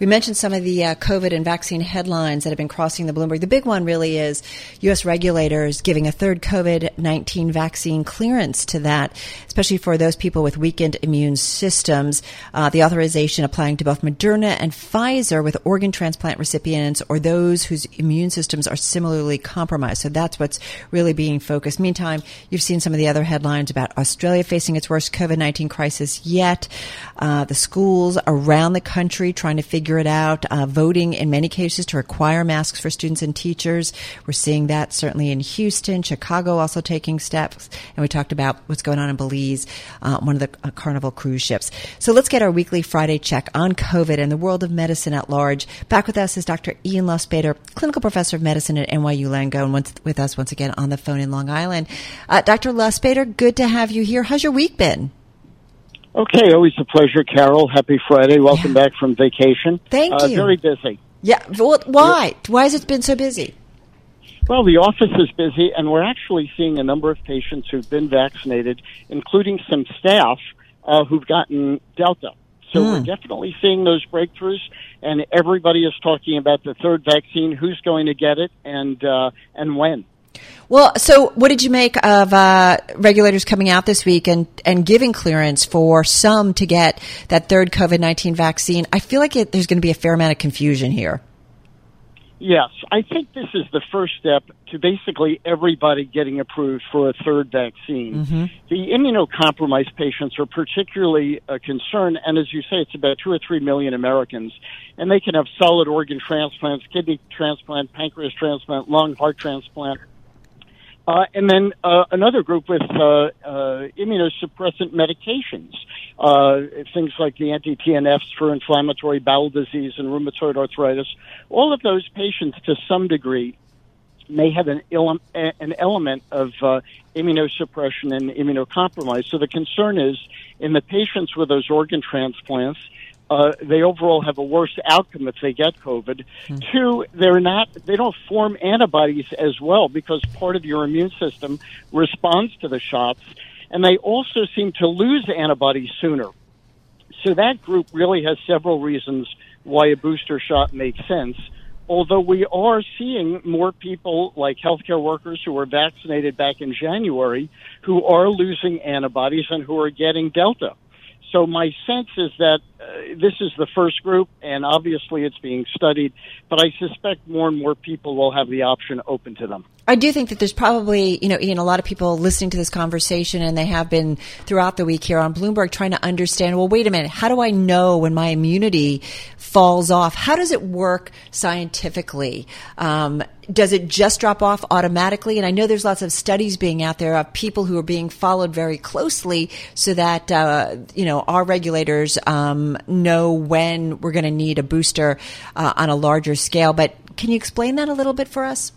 We mentioned some of the uh, COVID and vaccine headlines that have been crossing the Bloomberg. The big one really is U.S. regulators giving a third COVID 19 vaccine clearance to that, especially for those people with weakened immune systems. Uh, the authorization applying to both Moderna and Pfizer with organ transplant recipients or those whose immune systems are similarly compromised. So that's what's really being focused. Meantime, you've seen some of the other headlines about Australia facing its worst COVID 19 crisis yet, uh, the schools around the country trying to figure figure it out. Uh, voting in many cases to require masks for students and teachers. We're seeing that certainly in Houston, Chicago also taking steps. And we talked about what's going on in Belize, uh, one of the uh, Carnival cruise ships. So let's get our weekly Friday check on COVID and the world of medicine at large. Back with us is Dr. Ian Lustbader, clinical professor of medicine at NYU Langone, once, with us once again on the phone in Long Island. Uh, Dr. Lustbader, good to have you here. How's your week been? Okay, always a pleasure, Carol. Happy Friday. Welcome yeah. back from vacation. Thank uh, you. Very busy. Yeah. Well, why? Why has it been so busy? Well, the office is busy, and we're actually seeing a number of patients who've been vaccinated, including some staff uh, who've gotten Delta. So mm. we're definitely seeing those breakthroughs, and everybody is talking about the third vaccine, who's going to get it, and uh, and when. Well, so what did you make of uh, regulators coming out this week and, and giving clearance for some to get that third COVID 19 vaccine? I feel like it, there's going to be a fair amount of confusion here. Yes, I think this is the first step to basically everybody getting approved for a third vaccine. Mm-hmm. The immunocompromised patients are particularly a concern, and as you say, it's about two or three million Americans, and they can have solid organ transplants, kidney transplant, pancreas transplant, lung, heart transplant uh, and then uh, another group with uh, uh, immunosuppressant medications, uh, things like the anti-TNFs for inflammatory bowel disease and rheumatoid arthritis. All of those patients, to some degree, may have an, Ill- an element of uh, immunosuppression and immunocompromise. So the concern is in the patients with those organ transplants uh, they overall have a worse outcome if they get COVID. Mm-hmm. Two, they're not, they don't form antibodies as well because part of your immune system responds to the shots, and they also seem to lose antibodies sooner. So that group really has several reasons why a booster shot makes sense. Although we are seeing more people like healthcare workers who were vaccinated back in January who are losing antibodies and who are getting Delta. So my sense is that uh, this is the first group, and obviously it's being studied, but I suspect more and more people will have the option open to them. I do think that there's probably, you know, Ian, a lot of people listening to this conversation, and they have been throughout the week here on Bloomberg trying to understand. Well, wait a minute, how do I know when my immunity falls off? How does it work scientifically? Um, does it just drop off automatically? And I know there's lots of studies being out there of people who are being followed very closely, so that uh, you know our regulators um, know when we're going to need a booster uh, on a larger scale. But can you explain that a little bit for us?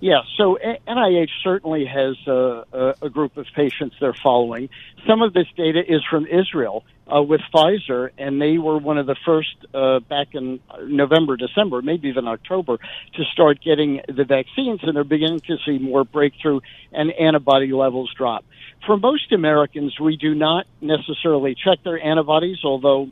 Yeah, so NIH certainly has a, a, group of patients they're following. Some of this data is from Israel uh, with Pfizer, and they were one of the first uh, back in November, December, maybe even October, to start getting the vaccines, and they're beginning to see more breakthrough and antibody levels drop. For most Americans, we do not necessarily check their antibodies, although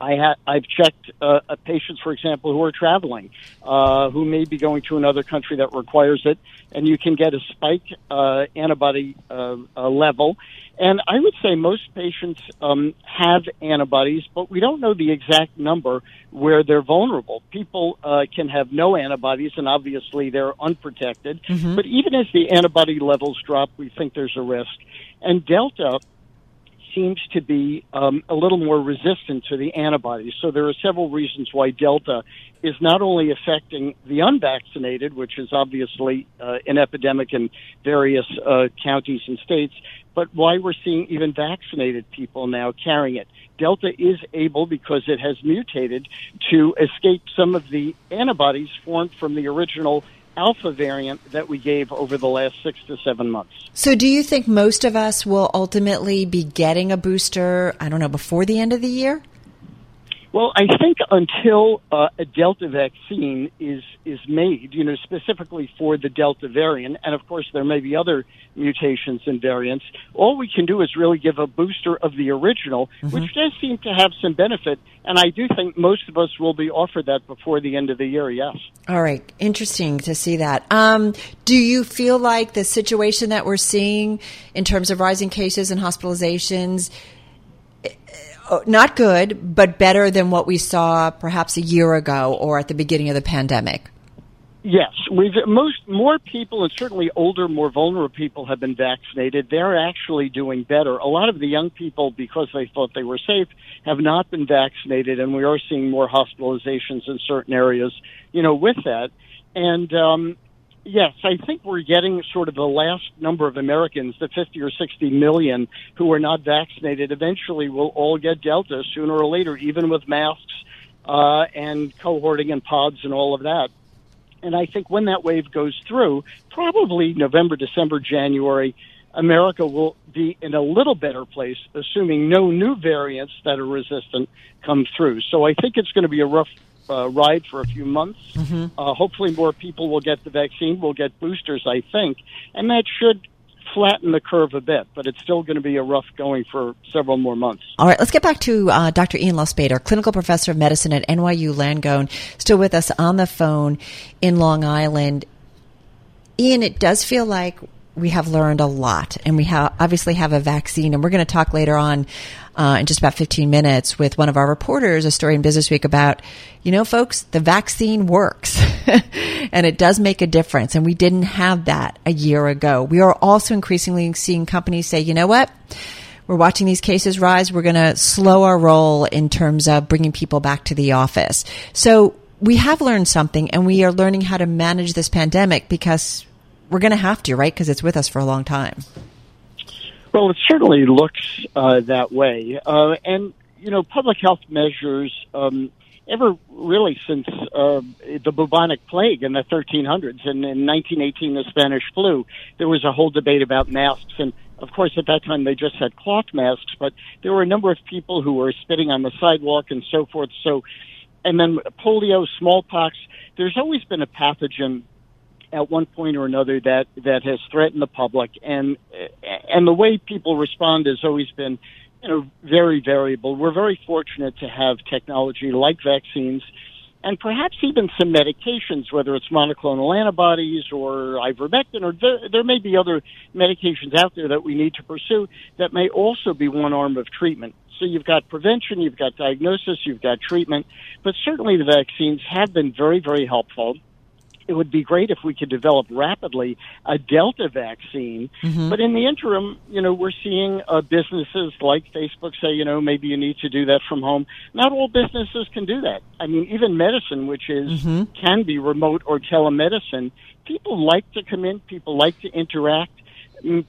I ha- I've checked uh, patients, for example, who are traveling, uh, who may be going to another country that requires it, and you can get a spike uh, antibody uh, uh, level. And I would say most patients um, have antibodies, but we don't know the exact number where they're vulnerable. People uh, can have no antibodies, and obviously they're unprotected. Mm-hmm. But even as the antibody levels drop, we think there's a risk. And Delta seems to be um, a little more resistant to the antibodies. So there are several reasons why Delta is not only affecting the unvaccinated, which is obviously uh, an epidemic in various uh, counties and states, but why we're seeing even vaccinated people now carrying it. Delta is able, because it has mutated, to escape some of the antibodies formed from the original alpha variant that we gave over the last six to seven months. So, do you think most of us will ultimately be getting a booster, I don't know, before the end of the year? Well, I think until uh, a Delta vaccine is is made, you know, specifically for the Delta variant, and of course there may be other mutations and variants, all we can do is really give a booster of the original, mm-hmm. which does seem to have some benefit. And I do think most of us will be offered that before the end of the year. Yes. All right, interesting to see that. Um, do you feel like the situation that we're seeing in terms of rising cases and hospitalizations? Oh, not good, but better than what we saw perhaps a year ago or at the beginning of the pandemic. Yes, we've most more people and certainly older, more vulnerable people have been vaccinated. They're actually doing better. A lot of the young people, because they thought they were safe, have not been vaccinated, and we are seeing more hospitalizations in certain areas. You know, with that, and um, Yes, I think we're getting sort of the last number of Americans, the 50 or 60 million who are not vaccinated, eventually will all get Delta sooner or later, even with masks uh, and cohorting and pods and all of that. And I think when that wave goes through, probably November, December, January, America will be in a little better place, assuming no new variants that are resistant come through. So I think it's going to be a rough uh, ride for a few months. Mm-hmm. Uh, hopefully, more people will get the vaccine. We'll get boosters, I think, and that should flatten the curve a bit, but it's still going to be a rough going for several more months. All right, let's get back to uh, Dr. Ian Lustbader, clinical professor of medicine at NYU Langone, still with us on the phone in Long Island. Ian, it does feel like we have learned a lot, and we obviously have a vaccine, and we're going to talk later on uh, in just about 15 minutes with one of our reporters, a story in Business Week about, you know, folks, the vaccine works and it does make a difference. And we didn't have that a year ago. We are also increasingly seeing companies say, you know what? We're watching these cases rise. We're going to slow our roll in terms of bringing people back to the office. So we have learned something and we are learning how to manage this pandemic because we're going to have to, right? Because it's with us for a long time. Well, it certainly looks uh, that way. Uh, and, you know, public health measures, um, ever really since uh, the bubonic plague in the 1300s and in 1918 the Spanish flu, there was a whole debate about masks. And of course, at that time they just had cloth masks, but there were a number of people who were spitting on the sidewalk and so forth. So, and then polio, smallpox. There's always been a pathogen at one point or another that that has threatened the public, and and the way people respond has always been, you know, very variable. We're very fortunate to have technology like vaccines, and perhaps even some medications, whether it's monoclonal antibodies or ivermectin, or there, there may be other medications out there that we need to pursue that may also be one arm of treatment. So you've got prevention, you've got diagnosis, you've got treatment, but certainly the vaccines have been very, very helpful it would be great if we could develop rapidly a Delta vaccine. Mm-hmm. But in the interim, you know, we're seeing uh, businesses like Facebook say, you know, maybe you need to do that from home. Not all businesses can do that. I mean, even medicine, which is mm-hmm. can be remote or telemedicine, people like to come in, people like to interact.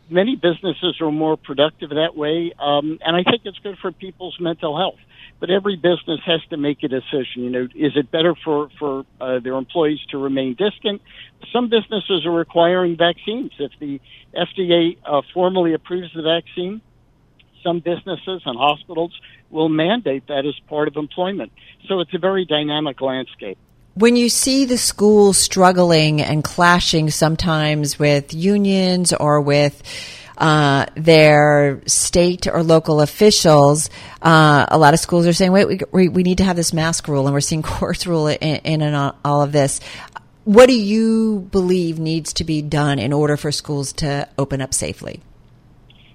Many businesses are more productive that way, um, and I think it's good for people's mental health but every business has to make a decision. You know, is it better for for uh, their employees to remain distant? Some businesses are requiring vaccines. If the FDA uh, formally approves the vaccine, some businesses and hospitals will mandate that as part of employment. So it's a very dynamic landscape. When you see the schools struggling and clashing sometimes with unions or with uh, their state or local officials, uh, a lot of schools are saying, wait, we, we need to have this mask rule, and we're seeing courts rule in, in, all of this. What do you believe needs to be done in order for schools to open up safely?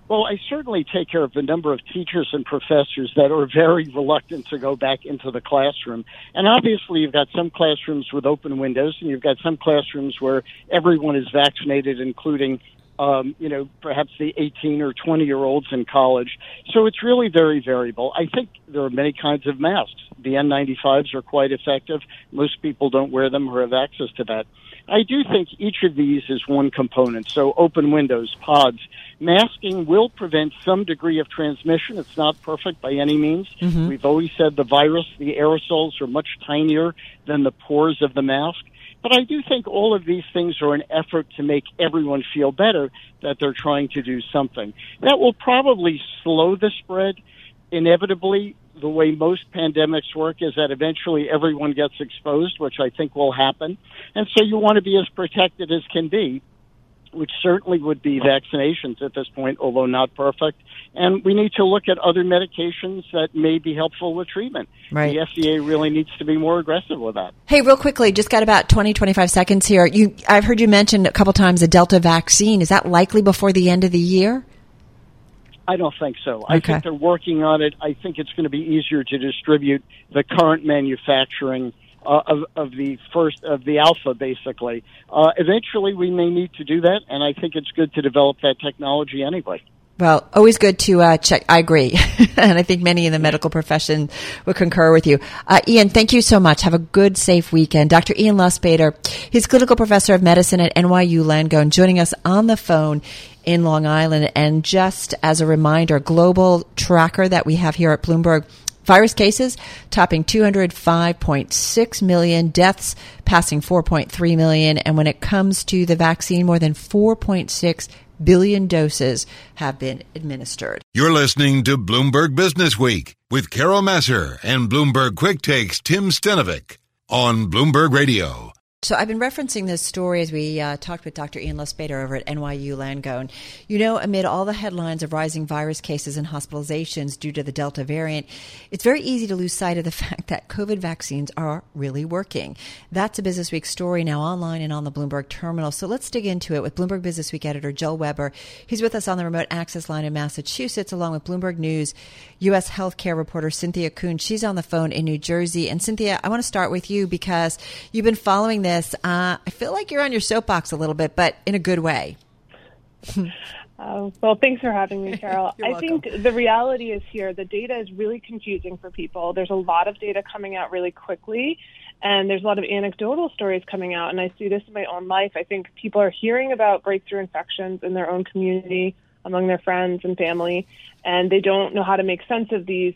Well, I certainly take care of the number of teachers and professors that are very reluctant to go back into the classroom. And obviously, you've got some classrooms with open windows, and you've got some classrooms where everyone is vaccinated, including um, you know, perhaps the 18 or 20 year olds in college. So it's really very variable. I think there are many kinds of masks. The N95s are quite effective. Most people don't wear them or have access to that. I do think each of these is one component. So open windows, pods, masking will prevent some degree of transmission. It's not perfect by any means. Mm-hmm. We've always said the virus, the aerosols are much tinier than the pores of the mask. But I do think all of these things are an effort to make everyone feel better that they're trying to do something. That will probably slow the spread. Inevitably, the way most pandemics work is that eventually everyone gets exposed, which I think will happen. And so you want to be as protected as can be which certainly would be vaccinations at this point, although not perfect. And we need to look at other medications that may be helpful with treatment. Right. The FDA really needs to be more aggressive with that. Hey, real quickly, just got about 20, 25 seconds here. You, I've heard you mention a couple times a Delta vaccine. Is that likely before the end of the year? I don't think so. Okay. I think they're working on it. I think it's going to be easier to distribute the current manufacturing uh, of, of the first of the alpha, basically. Uh, eventually, we may need to do that, and I think it's good to develop that technology anyway. Well, always good to uh, check. I agree, and I think many in the medical profession would concur with you. Uh, Ian, thank you so much. Have a good, safe weekend. Dr. Ian Lustbader, he's clinical professor of medicine at NYU Langone, joining us on the phone in Long Island. And just as a reminder, global tracker that we have here at Bloomberg Virus cases topping 205.6 million, deaths passing 4.3 million, and when it comes to the vaccine, more than 4.6 billion doses have been administered. You're listening to Bloomberg Business Week with Carol Massar and Bloomberg Quick Takes Tim Stenovec on Bloomberg Radio. So I've been referencing this story as we uh, talked with Dr. Ian Lustbader over at NYU Langone. You know, amid all the headlines of rising virus cases and hospitalizations due to the Delta variant, it's very easy to lose sight of the fact that COVID vaccines are really working. That's a Business Week story now online and on the Bloomberg terminal. So let's dig into it with Bloomberg Business Week editor Joel Weber. He's with us on the remote access line in Massachusetts, along with Bloomberg News U.S. healthcare reporter Cynthia Koons. She's on the phone in New Jersey. And Cynthia, I want to start with you because you've been following this. Uh, I feel like you're on your soapbox a little bit, but in a good way. Uh, well, thanks for having me, Carol. I think the reality is here the data is really confusing for people. There's a lot of data coming out really quickly, and there's a lot of anecdotal stories coming out. And I see this in my own life. I think people are hearing about breakthrough infections in their own community among their friends and family, and they don't know how to make sense of these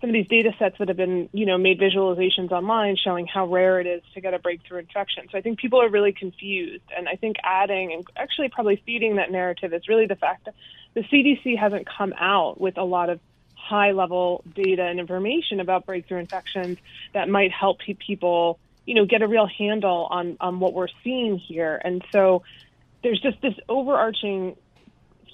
some of these data sets that have been, you know, made visualizations online showing how rare it is to get a breakthrough infection. So I think people are really confused. And I think adding and actually probably feeding that narrative is really the fact that the CDC hasn't come out with a lot of high level data and information about breakthrough infections that might help people, you know, get a real handle on, on what we're seeing here. And so there's just this overarching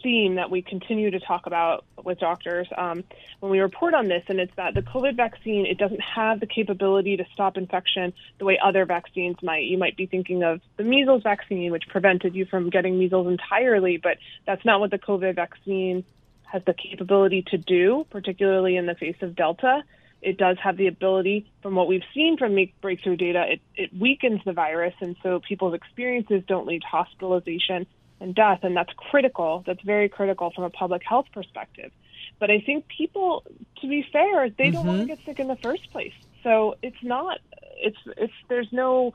theme that we continue to talk about with doctors um, when we report on this, and it's that the COVID vaccine it doesn't have the capability to stop infection the way other vaccines might. You might be thinking of the measles vaccine, which prevented you from getting measles entirely, but that's not what the COVID vaccine has the capability to do, particularly in the face of Delta. It does have the ability, from what we've seen from breakthrough data, it, it weakens the virus, and so people's experiences don't lead to hospitalization and death, and that's critical. That's very critical from a public health perspective. But I think people, to be fair, they mm-hmm. don't want to get sick in the first place. So it's not. It's it's there's no.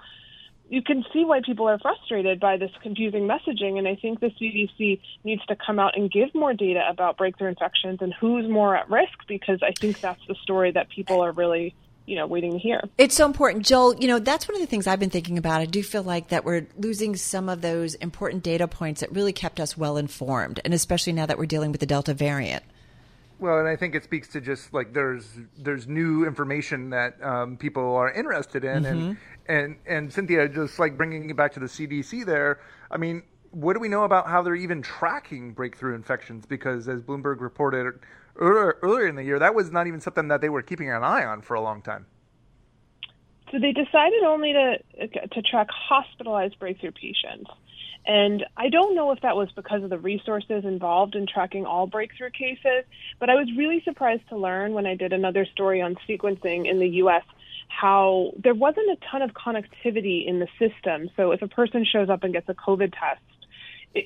You can see why people are frustrated by this confusing messaging, and I think the CDC needs to come out and give more data about breakthrough infections and who's more at risk because I think that's the story that people are really you know waiting to hear. It's so important, Joel. You know that's one of the things I've been thinking about. I do feel like that we're losing some of those important data points that really kept us well informed, and especially now that we're dealing with the Delta variant. Well, and I think it speaks to just like there's there's new information that um, people are interested in, mm-hmm. and and and Cynthia just like bringing it back to the CDC there. I mean, what do we know about how they're even tracking breakthrough infections? Because as Bloomberg reported earlier, earlier in the year, that was not even something that they were keeping an eye on for a long time. So they decided only to to track hospitalized breakthrough patients. And I don't know if that was because of the resources involved in tracking all breakthrough cases, but I was really surprised to learn when I did another story on sequencing in the US how there wasn't a ton of connectivity in the system. So if a person shows up and gets a COVID test,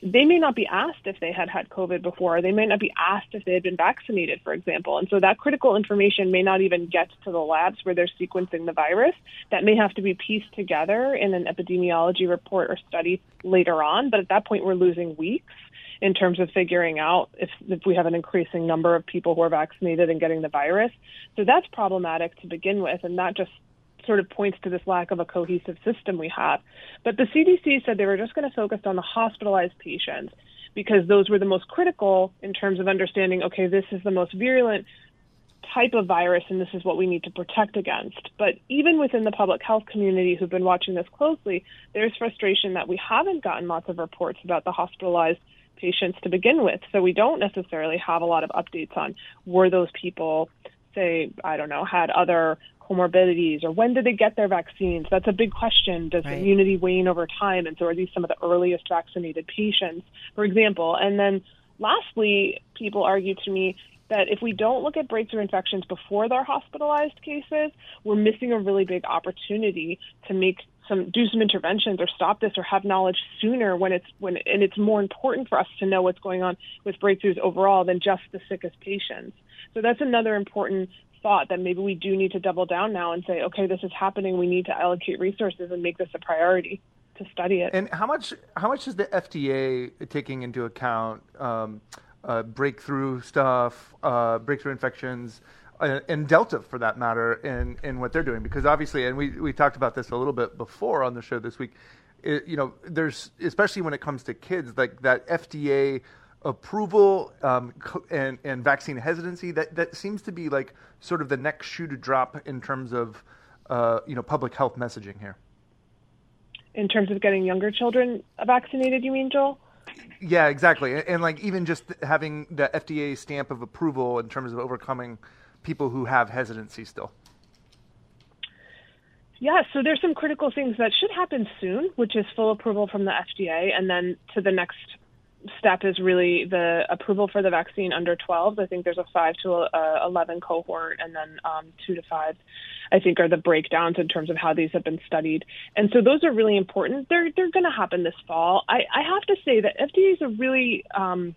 they may not be asked if they had had COVID before. They may not be asked if they had been vaccinated, for example. And so that critical information may not even get to the labs where they're sequencing the virus. That may have to be pieced together in an epidemiology report or study later on. But at that point, we're losing weeks in terms of figuring out if, if we have an increasing number of people who are vaccinated and getting the virus. So that's problematic to begin with. And that just sort of points to this lack of a cohesive system we have. But the CDC said they were just going to focus on the hospitalized patients because those were the most critical in terms of understanding okay, this is the most virulent type of virus and this is what we need to protect against. But even within the public health community who've been watching this closely, there's frustration that we haven't gotten lots of reports about the hospitalized patients to begin with. So we don't necessarily have a lot of updates on were those people say, I don't know, had other comorbidities or when did they get their vaccines? That's a big question. Does right. immunity wane over time? And so are these some of the earliest vaccinated patients, for example? And then lastly, people argue to me that if we don't look at breakthrough infections before they're hospitalized cases, we're missing a really big opportunity to make some do some interventions or stop this or have knowledge sooner when it's when and it's more important for us to know what's going on with breakthroughs overall than just the sickest patients. So that's another important thought that maybe we do need to double down now and say, okay, this is happening. We need to allocate resources and make this a priority to study it. And how much how much is the FDA taking into account um, uh, breakthrough stuff, uh, breakthrough infections? Uh, and Delta, for that matter, in, in what they're doing, because obviously, and we, we talked about this a little bit before on the show this week. It, you know, there's especially when it comes to kids, like that FDA approval um, and, and vaccine hesitancy that, that seems to be like sort of the next shoe to drop in terms of uh, you know public health messaging here. In terms of getting younger children vaccinated you mean joel? Yeah exactly. And, and like even just having the fda stamp of approval in terms of overcoming people who have hesitancy still. Yeah, so there's some critical things that should happen soon, which is full approval from the FDA, and then to the next step is really the approval for the vaccine under 12. I think there's a 5 to uh, 11 cohort, and then um, 2 to 5, I think, are the breakdowns in terms of how these have been studied. And so those are really important. They're, they're going to happen this fall. I, I have to say that FDA is a really. Um,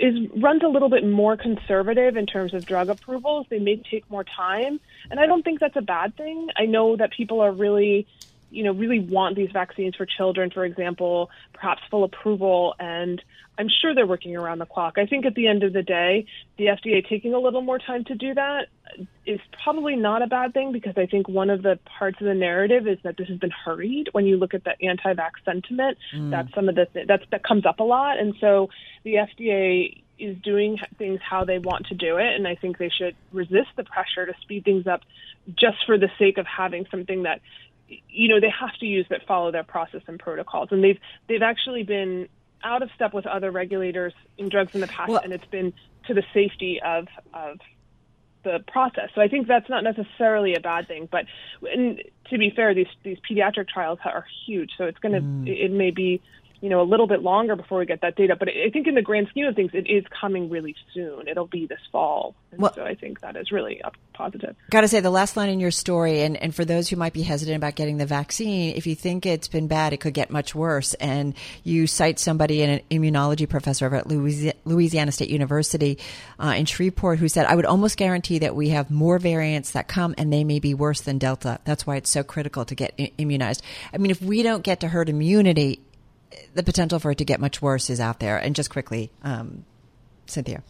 is runs a little bit more conservative in terms of drug approvals. They may take more time, and I don't think that's a bad thing. I know that people are really you know, really want these vaccines for children, for example, perhaps full approval. And I'm sure they're working around the clock. I think at the end of the day, the FDA taking a little more time to do that is probably not a bad thing because I think one of the parts of the narrative is that this has been hurried. When you look at the anti-vax sentiment, mm. that's some of the th- that's that comes up a lot. And so the FDA is doing things how they want to do it, and I think they should resist the pressure to speed things up just for the sake of having something that you know they have to use that follow their process and protocols. And they've they've actually been out of step with other regulators in drugs in the past well, and it's been to the safety of of the process. So i think that's not necessarily a bad thing but and to be fair these these pediatric trials are huge. So it's going to mm. it may be you know, a little bit longer before we get that data. But I think in the grand scheme of things, it is coming really soon. It'll be this fall. And well, so I think that is really a positive. Got to say, the last line in your story, and, and for those who might be hesitant about getting the vaccine, if you think it's been bad, it could get much worse. And you cite somebody, an immunology professor over at Louisiana State University uh, in Shreveport, who said, I would almost guarantee that we have more variants that come and they may be worse than Delta. That's why it's so critical to get immunized. I mean, if we don't get to herd immunity, the potential for it to get much worse is out there. And just quickly, um, Cynthia.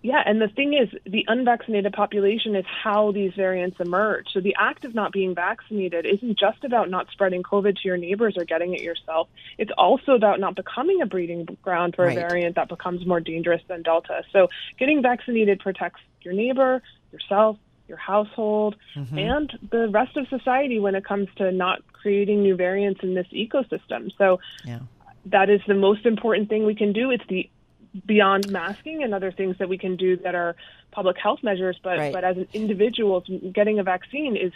Yeah, and the thing is, the unvaccinated population is how these variants emerge. So the act of not being vaccinated isn't just about not spreading COVID to your neighbors or getting it yourself. It's also about not becoming a breeding ground for right. a variant that becomes more dangerous than Delta. So getting vaccinated protects your neighbor, yourself, your household, mm-hmm. and the rest of society when it comes to not creating new variants in this ecosystem. So yeah. that is the most important thing we can do. It's the beyond masking and other things that we can do that are public health measures, but right. but as an individual, getting a vaccine is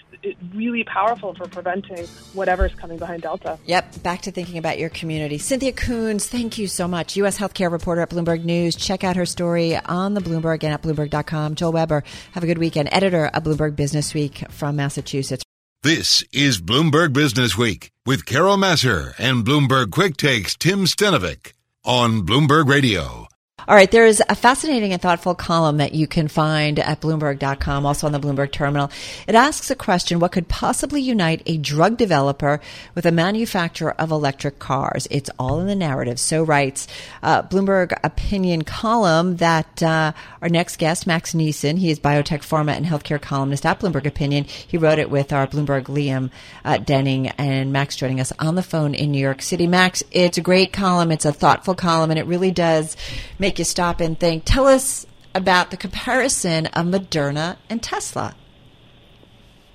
really powerful for preventing whatever is coming behind Delta. Yep, back to thinking about your community. Cynthia Koons, thank you so much. U.S. healthcare reporter at Bloomberg News. Check out her story on the Bloomberg and at Bloomberg.com. Joel Weber, have a good weekend. Editor of Bloomberg Business Week from Massachusetts. This is Bloomberg Business Week with Carol Massar and Bloomberg Quick Takes Tim Stenovec on Bloomberg Radio. All right, there is a fascinating and thoughtful column that you can find at Bloomberg.com, also on the Bloomberg terminal. It asks a question What could possibly unite a drug developer with a manufacturer of electric cars? It's all in the narrative. So writes uh, Bloomberg opinion column that uh, our next guest, Max Nisen, he is biotech, pharma, and healthcare columnist at Bloomberg Opinion. He wrote it with our Bloomberg Liam uh, Denning, and Max joining us on the phone in New York City. Max, it's a great column. It's a thoughtful column, and it really does make make you stop and think. Tell us about the comparison of Moderna and Tesla.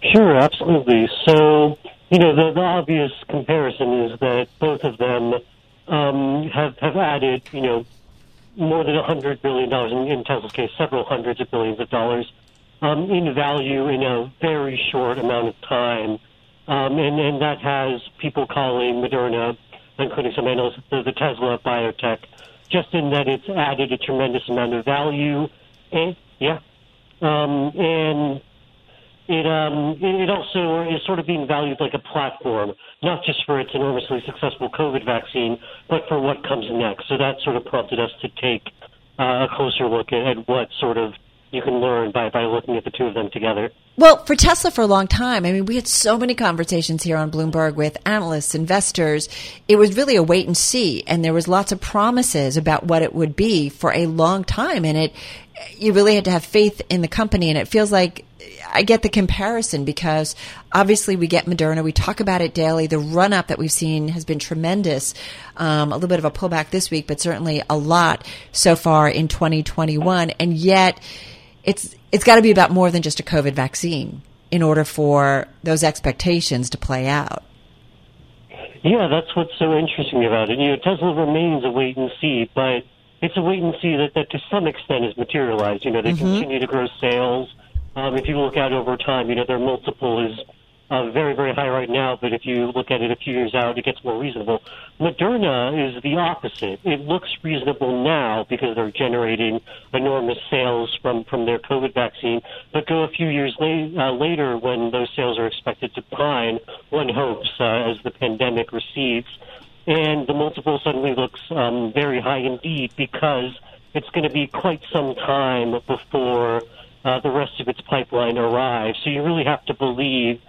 Sure, absolutely. So, you know, the, the obvious comparison is that both of them um, have, have added, you know, more than $100 billion, in, in Tesla's case, several hundreds of billions of dollars um, in value in a very short amount of time. Um, and, and that has people calling Moderna, including some analysts, the, the Tesla biotech just in that it's added a tremendous amount of value. And yeah, um, and it um, it also is sort of being valued like a platform, not just for its enormously successful COVID vaccine, but for what comes next. So that sort of prompted us to take uh, a closer look at, at what sort of you can learn by, by looking at the two of them together. Well, for Tesla for a long time, I mean, we had so many conversations here on Bloomberg with analysts, investors. It was really a wait and see, and there was lots of promises about what it would be for a long time. And it, you really had to have faith in the company. And it feels like I get the comparison because obviously we get Moderna. We talk about it daily. The run up that we've seen has been tremendous. Um, a little bit of a pullback this week, but certainly a lot so far in 2021. And yet, it's it's got to be about more than just a COVID vaccine in order for those expectations to play out. Yeah, that's what's so interesting about it. You know, Tesla remains a wait and see, but it's a wait and see that, that to some extent is materialized. You know, they mm-hmm. continue to grow sales. Um, if you look out over time, you know, their multiple is uh, very, very high right now, but if you look at it a few years out, it gets more reasonable. Moderna is the opposite. It looks reasonable now because they're generating enormous sales from, from their COVID vaccine, but go a few years la- uh, later when those sales are expected to decline, one hopes, uh, as the pandemic recedes, and the multiple suddenly looks um, very high indeed because it's going to be quite some time before uh, the rest of its pipeline arrives. So you really have to believe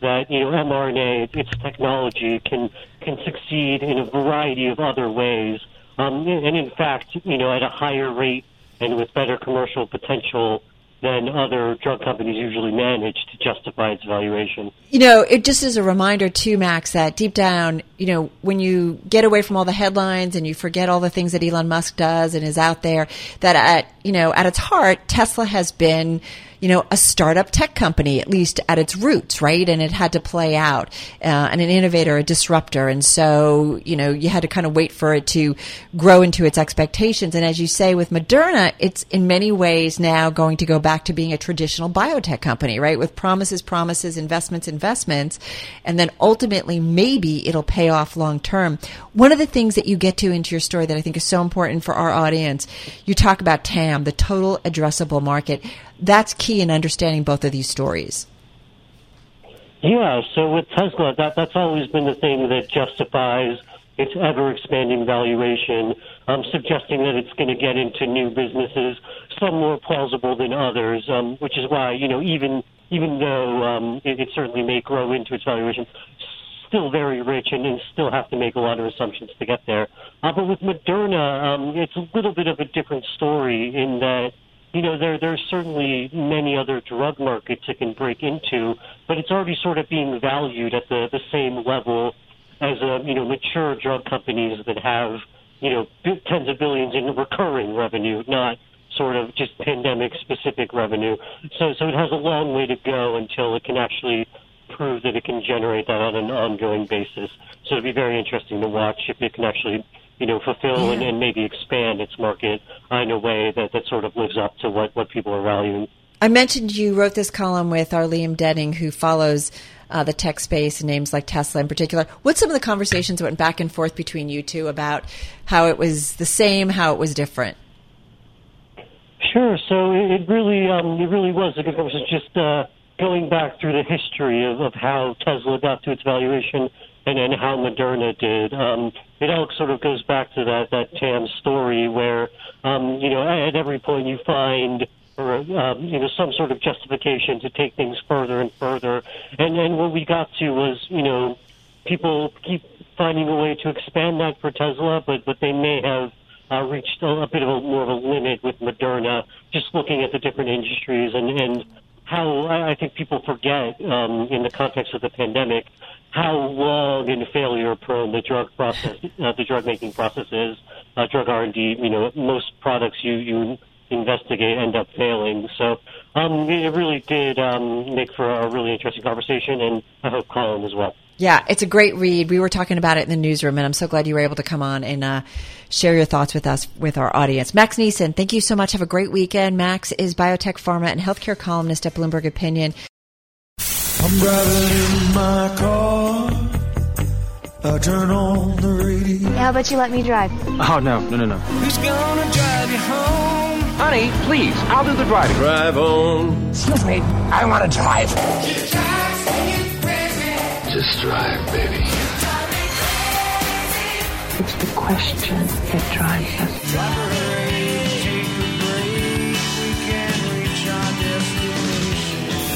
that you know mRNA, its technology, can can succeed in a variety of other ways, um, and in fact, you know, at a higher rate and with better commercial potential than other drug companies usually manage to justify its valuation. You know, it just is a reminder too, Max, that deep down, you know, when you get away from all the headlines and you forget all the things that Elon Musk does and is out there, that at you know, at its heart, Tesla has been you know, a startup tech company, at least at its roots, right? And it had to play out, uh, and an innovator, a disruptor. And so, you know, you had to kind of wait for it to grow into its expectations. And as you say, with Moderna, it's in many ways now going to go back to being a traditional biotech company, right? With promises, promises, investments, investments. And then ultimately, maybe it'll pay off long term. One of the things that you get to into your story that I think is so important for our audience, you talk about TAM, the total addressable market that's key in understanding both of these stories. Yeah, so with Tesla, that that's always been the thing that justifies its ever expanding valuation, um, suggesting that it's going to get into new businesses, some more plausible than others, um, which is why you know even even though um, it, it certainly may grow into its valuation, still very rich and, and still have to make a lot of assumptions to get there. Uh, but with Moderna, um, it's a little bit of a different story in that you know, there there's certainly many other drug markets it can break into, but it's already sort of being valued at the the same level as a you know mature drug companies that have you know tens of billions in recurring revenue, not sort of just pandemic specific revenue. So so it has a long way to go until it can actually prove that it can generate that on an ongoing basis. So it'd be very interesting to watch if it can actually you know, fulfill yeah. and, and, maybe expand its market in a way that, that sort of lives up to what, what people are valuing. I mentioned you wrote this column with our Liam Denning, who follows uh, the tech space and names like Tesla in particular. What's some of the conversations that went back and forth between you two about how it was the same, how it was different? Sure. So it really, um, it really was a good conversation. Just uh, going back through the history of, of how Tesla got to its valuation and then how Moderna did. Um, it all sort of goes back to that that TAM story where um, you know at every point you find or um, you know some sort of justification to take things further and further, and then what we got to was you know people keep finding a way to expand that for Tesla, but but they may have. Uh, reached a, a bit of a more of a limit with Moderna, just looking at the different industries and, and how I think people forget um, in the context of the pandemic how long and failure prone the drug process, uh, the drug making process is. Uh, drug R and D, you know, most products you you investigate end up failing. So um, it really did um, make for a really interesting conversation, and I hope Colin as well. Yeah, it's a great read. We were talking about it in the newsroom, and I'm so glad you were able to come on and uh, share your thoughts with us, with our audience. Max Nisen, thank you so much. Have a great weekend. Max is biotech, pharma, and healthcare columnist at Bloomberg Opinion. I'm driving in my car. I turn on the radio. How about you let me drive? Oh, no, no, no, no. Who's gonna drive you home? Honey, please, I'll do the driving. Drive on. Excuse me, I want to drive. Just drive, baby. It's the question that drives us.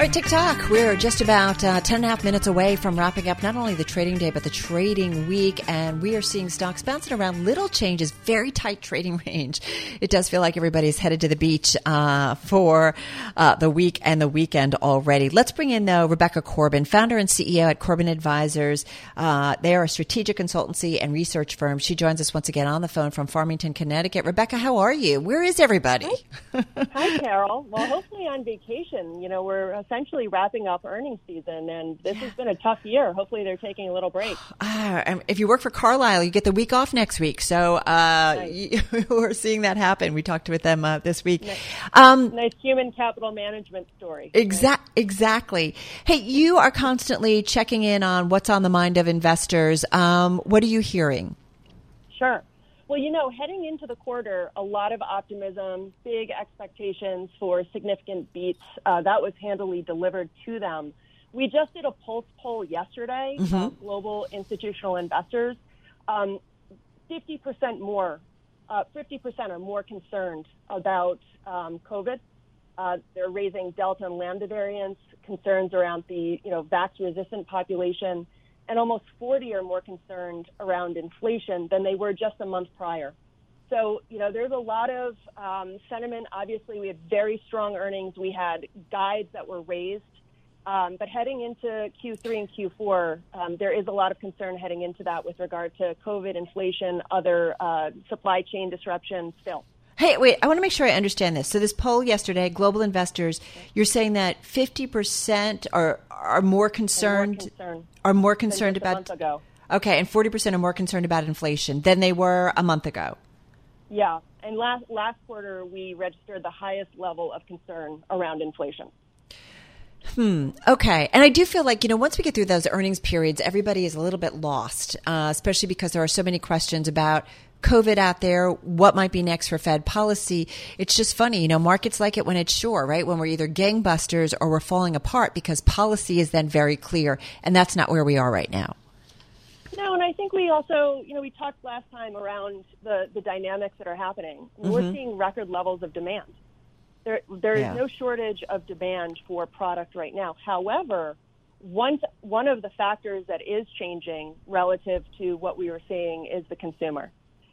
All right, TikTok. We're just about uh, 10 and a half minutes away from wrapping up not only the trading day, but the trading week. And we are seeing stocks bouncing around little changes, very tight trading range. It does feel like everybody's headed to the beach uh, for uh, the week and the weekend already. Let's bring in, though, Rebecca Corbin, founder and CEO at Corbin Advisors. Uh, they are a strategic consultancy and research firm. She joins us once again on the phone from Farmington, Connecticut. Rebecca, how are you? Where is everybody? Hi, Hi Carol. Well, hopefully on vacation. You know, we're essentially wrapping up earnings season, and this has been a tough year. Hopefully, they're taking a little break. Uh, if you work for Carlyle, you get the week off next week. So uh, nice. we're seeing that happen. We talked with them uh, this week. Nice. Um, nice human capital management story. Exa- right? Exactly. Hey, you are constantly checking in on what's on the mind of investors. Um, what are you hearing? Sure. Well, you know, heading into the quarter, a lot of optimism, big expectations for significant beats. Uh, that was handily delivered to them. We just did a pulse poll yesterday mm-hmm. of global institutional investors. Um, 50% more, uh, 50% are more concerned about um, COVID. Uh, they're raising Delta and Lambda variants, concerns around the you know vax-resistant population and almost 40 are more concerned around inflation than they were just a month prior. So, you know, there's a lot of um, sentiment. Obviously, we had very strong earnings. We had guides that were raised. Um, but heading into Q3 and Q4, um, there is a lot of concern heading into that with regard to COVID, inflation, other uh, supply chain disruptions still. Hey, wait, I want to make sure I understand this. So, this poll yesterday, global investors, you're saying that 50% are, are more concerned, more concerned are more concerned about. Okay, and 40% are more concerned about inflation than they were a month ago. Yeah, and last, last quarter, we registered the highest level of concern around inflation. Hmm. Okay. And I do feel like, you know, once we get through those earnings periods, everybody is a little bit lost, uh, especially because there are so many questions about COVID out there, what might be next for Fed policy. It's just funny, you know, markets like it when it's sure, right? When we're either gangbusters or we're falling apart because policy is then very clear. And that's not where we are right now. No, and I think we also, you know, we talked last time around the, the dynamics that are happening. Mm-hmm. We're seeing record levels of demand. There, there is yeah. no shortage of demand for product right now. However, one, one of the factors that is changing relative to what we were seeing is the consumer.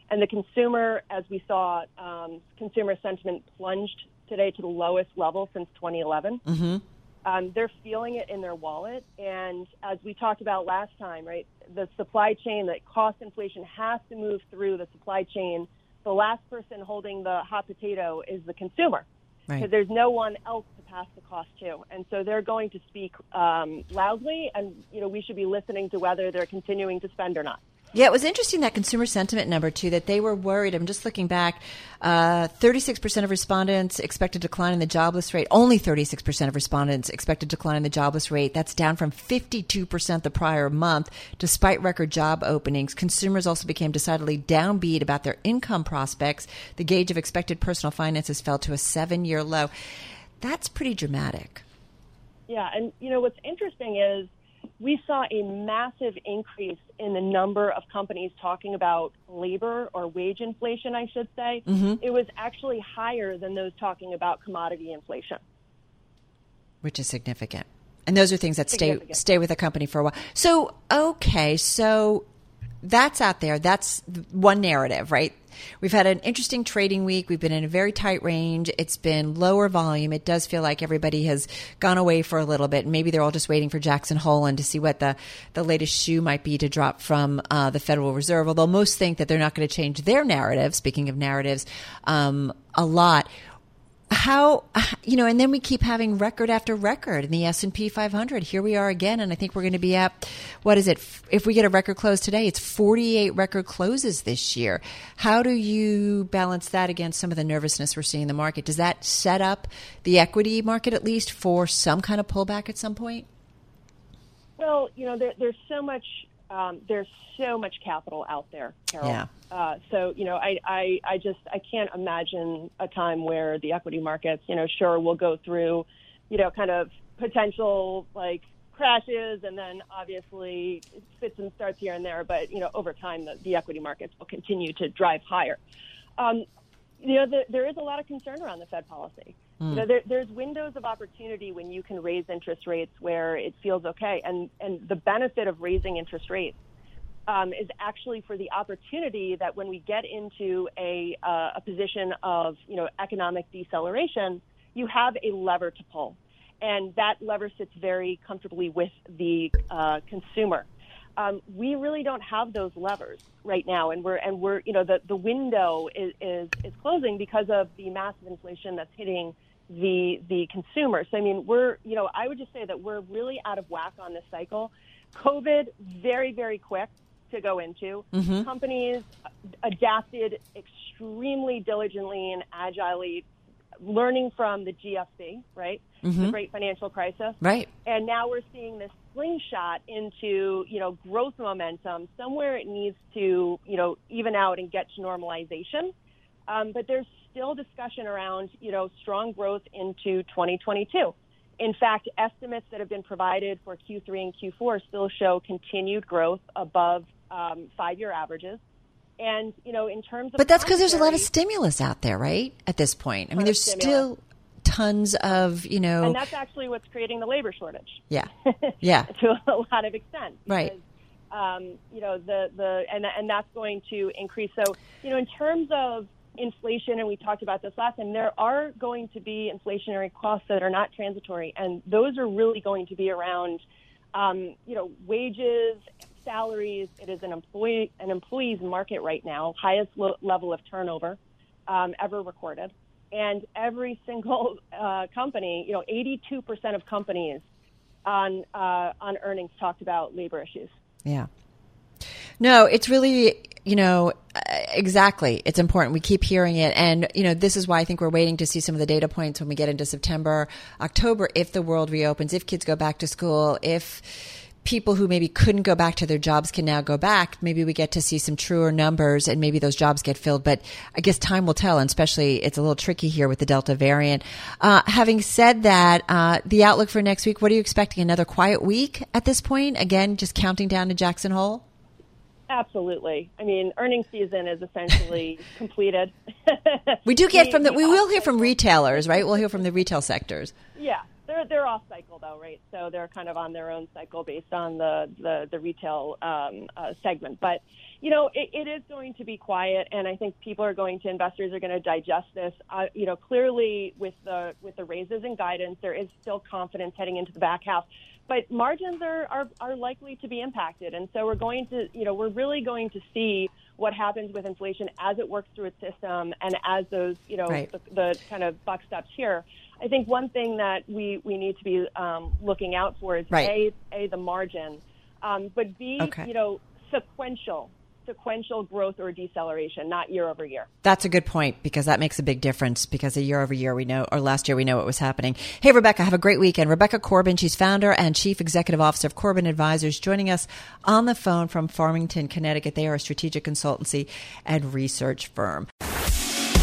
And the consumer, as we saw, um, consumer sentiment plunged today to the lowest level since 2011. Mm-hmm. Um, they're feeling it in their wallet. And as we talked about last time, right, the supply chain, that cost inflation has to move through the supply chain. The last person holding the hot potato is the consumer. Because right. there's no one else to pass the cost to, and so they're going to speak um, loudly, and you know we should be listening to whether they're continuing to spend or not. Yeah, it was interesting that consumer sentiment number too. That they were worried. I'm just looking back. Uh, 36% of respondents expected decline in the jobless rate. Only 36% of respondents expected decline in the jobless rate. That's down from 52% the prior month, despite record job openings. Consumers also became decidedly downbeat about their income prospects. The gauge of expected personal finances fell to a seven-year low. That's pretty dramatic. Yeah, and you know what's interesting is we saw a massive increase in the number of companies talking about labor or wage inflation, I should say. Mm-hmm. It was actually higher than those talking about commodity inflation. Which is significant. And those are things that stay stay with a company for a while. So, okay, so that's out there. That's one narrative, right? We've had an interesting trading week. We've been in a very tight range. It's been lower volume. It does feel like everybody has gone away for a little bit. Maybe they're all just waiting for Jackson Hole and to see what the, the latest shoe might be to drop from uh, the Federal Reserve, although most think that they're not going to change their narrative, speaking of narratives, um, a lot how you know and then we keep having record after record in the S&P 500 here we are again and I think we're going to be at what is it? If we get a record close today it's 48 record closes this year. How do you balance that against some of the nervousness we're seeing in the market? Does that set up the equity market at least for some kind of pullback at some point? Well you know there, there's so much um, there's so much capital out there, Carol. Yeah. Uh, so you know, I, I I just I can't imagine a time where the equity markets, you know, sure will go through, you know, kind of potential like crashes and then obviously fits and starts here and there, but you know, over time the, the equity markets will continue to drive higher. Um, you know, the, there is a lot of concern around the Fed policy. Mm. You know, there, there's windows of opportunity when you can raise interest rates where it feels okay, and and the benefit of raising interest rates um, is actually for the opportunity that when we get into a uh, a position of you know economic deceleration, you have a lever to pull, and that lever sits very comfortably with the uh, consumer. Um, we really don't have those levers right now, and we're and we're you know the the window is, is is closing because of the massive inflation that's hitting the the consumer. So I mean, we're you know I would just say that we're really out of whack on this cycle. COVID very very quick to go into. Mm-hmm. Companies adapted extremely diligently and agilely, learning from the GFC, right, mm-hmm. the Great Financial Crisis, right, and now we're seeing this slingshot into you know growth momentum. Somewhere it needs to you know even out and get to normalization. Um, but there's still discussion around, you know, strong growth into 2022. In fact, estimates that have been provided for Q3 and Q4 still show continued growth above um, five-year averages. And you know, in terms of but that's because there's a lot of stimulus out there, right? At this point, I mean, there's still tons of you know, and that's actually what's creating the labor shortage. Yeah, yeah, to a lot of extent, because, right? Um, you know, the the and and that's going to increase. So, you know, in terms of inflation, and we talked about this last time, there are going to be inflationary costs that are not transitory, and those are really going to be around, um, you know, wages, salaries. It is an employee an employee's market right now, highest lo- level of turnover um, ever recorded, and every single uh, company, you know, 82% of companies on uh, on earnings talked about labor issues. Yeah. No, it's really, you know, exactly. It's important. We keep hearing it. And, you know, this is why I think we're waiting to see some of the data points when we get into September, October, if the world reopens, if kids go back to school, if people who maybe couldn't go back to their jobs can now go back. Maybe we get to see some truer numbers and maybe those jobs get filled. But I guess time will tell, and especially it's a little tricky here with the Delta variant. Uh, having said that, uh, the outlook for next week, what are you expecting? Another quiet week at this point? Again, just counting down to Jackson Hole? Absolutely. I mean, earnings season is essentially completed. we do get from the we will hear from retailers, right? We'll hear from the retail sectors. Yeah, they're they're off cycle though, right? So they're kind of on their own cycle based on the the, the retail um, uh, segment. But you know, it, it is going to be quiet, and I think people are going to investors are going to digest this. Uh, you know, clearly with the with the raises and guidance, there is still confidence heading into the back half but margins are, are, are likely to be impacted. And so we're going to, you know, we're really going to see what happens with inflation as it works through its system and as those, you know, right. the, the, kind of buck stops here. I think one thing that we, we need to be um, looking out for is right. A, A, the margin, um, but B, okay. you know, sequential sequential growth or deceleration, not year over year. That's a good point because that makes a big difference because a year over year we know, or last year we know what was happening. Hey, Rebecca, have a great weekend. Rebecca Corbin, she's founder and chief executive officer of Corbin Advisors, joining us on the phone from Farmington, Connecticut. They are a strategic consultancy and research firm.